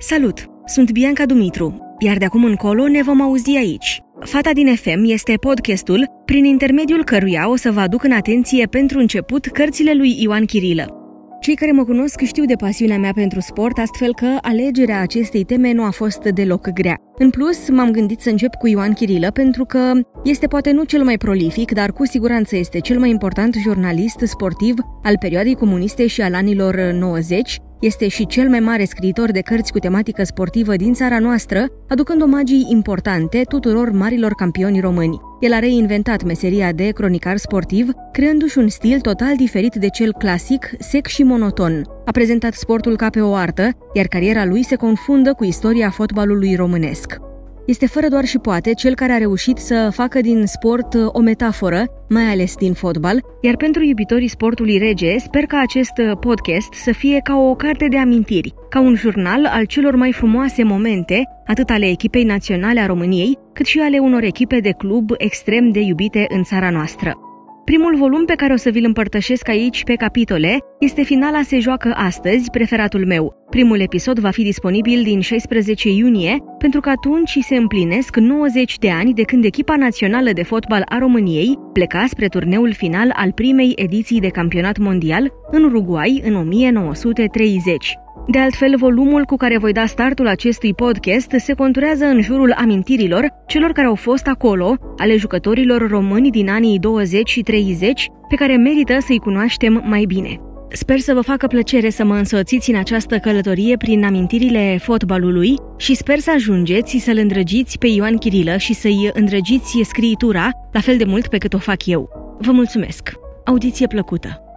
Salut! Sunt Bianca Dumitru, iar de acum încolo ne vom auzi aici. Fata din FM este podcastul prin intermediul căruia o să vă aduc în atenție pentru început cărțile lui Ioan Chirilă. Cei care mă cunosc știu de pasiunea mea pentru sport, astfel că alegerea acestei teme nu a fost deloc grea. În plus, m-am gândit să încep cu Ioan Chirilă pentru că este poate nu cel mai prolific, dar cu siguranță este cel mai important jurnalist sportiv al perioadei comuniste și al anilor 90 este și cel mai mare scriitor de cărți cu tematică sportivă din țara noastră, aducând omagii importante tuturor marilor campioni români. El a reinventat meseria de cronicar sportiv, creându-și un stil total diferit de cel clasic, sec și monoton. A prezentat sportul ca pe o artă, iar cariera lui se confundă cu istoria fotbalului românesc este fără doar și poate cel care a reușit să facă din sport uh, o metaforă, mai ales din fotbal, iar pentru iubitorii sportului rege, sper ca acest uh, podcast să fie ca o carte de amintiri, ca un jurnal al celor mai frumoase momente, atât ale echipei naționale a României, cât și ale unor echipe de club extrem de iubite în țara noastră. Primul volum pe care o să vi-l împărtășesc aici pe capitole este Finala se joacă astăzi, preferatul meu. Primul episod va fi disponibil din 16 iunie, pentru că atunci se împlinesc 90 de ani de când echipa națională de fotbal a României pleca spre turneul final al primei ediții de campionat mondial în Uruguay în 1930. De altfel, volumul cu care voi da startul acestui podcast se conturează în jurul amintirilor celor care au fost acolo, ale jucătorilor români din anii 20 și 30, pe care merită să-i cunoaștem mai bine. Sper să vă facă plăcere să mă însoțiți în această călătorie prin amintirile fotbalului și sper să ajungeți să-l îndrăgiți pe Ioan Chirilă și să-i îndrăgiți scriitura la fel de mult pe cât o fac eu. Vă mulțumesc! Audiție plăcută!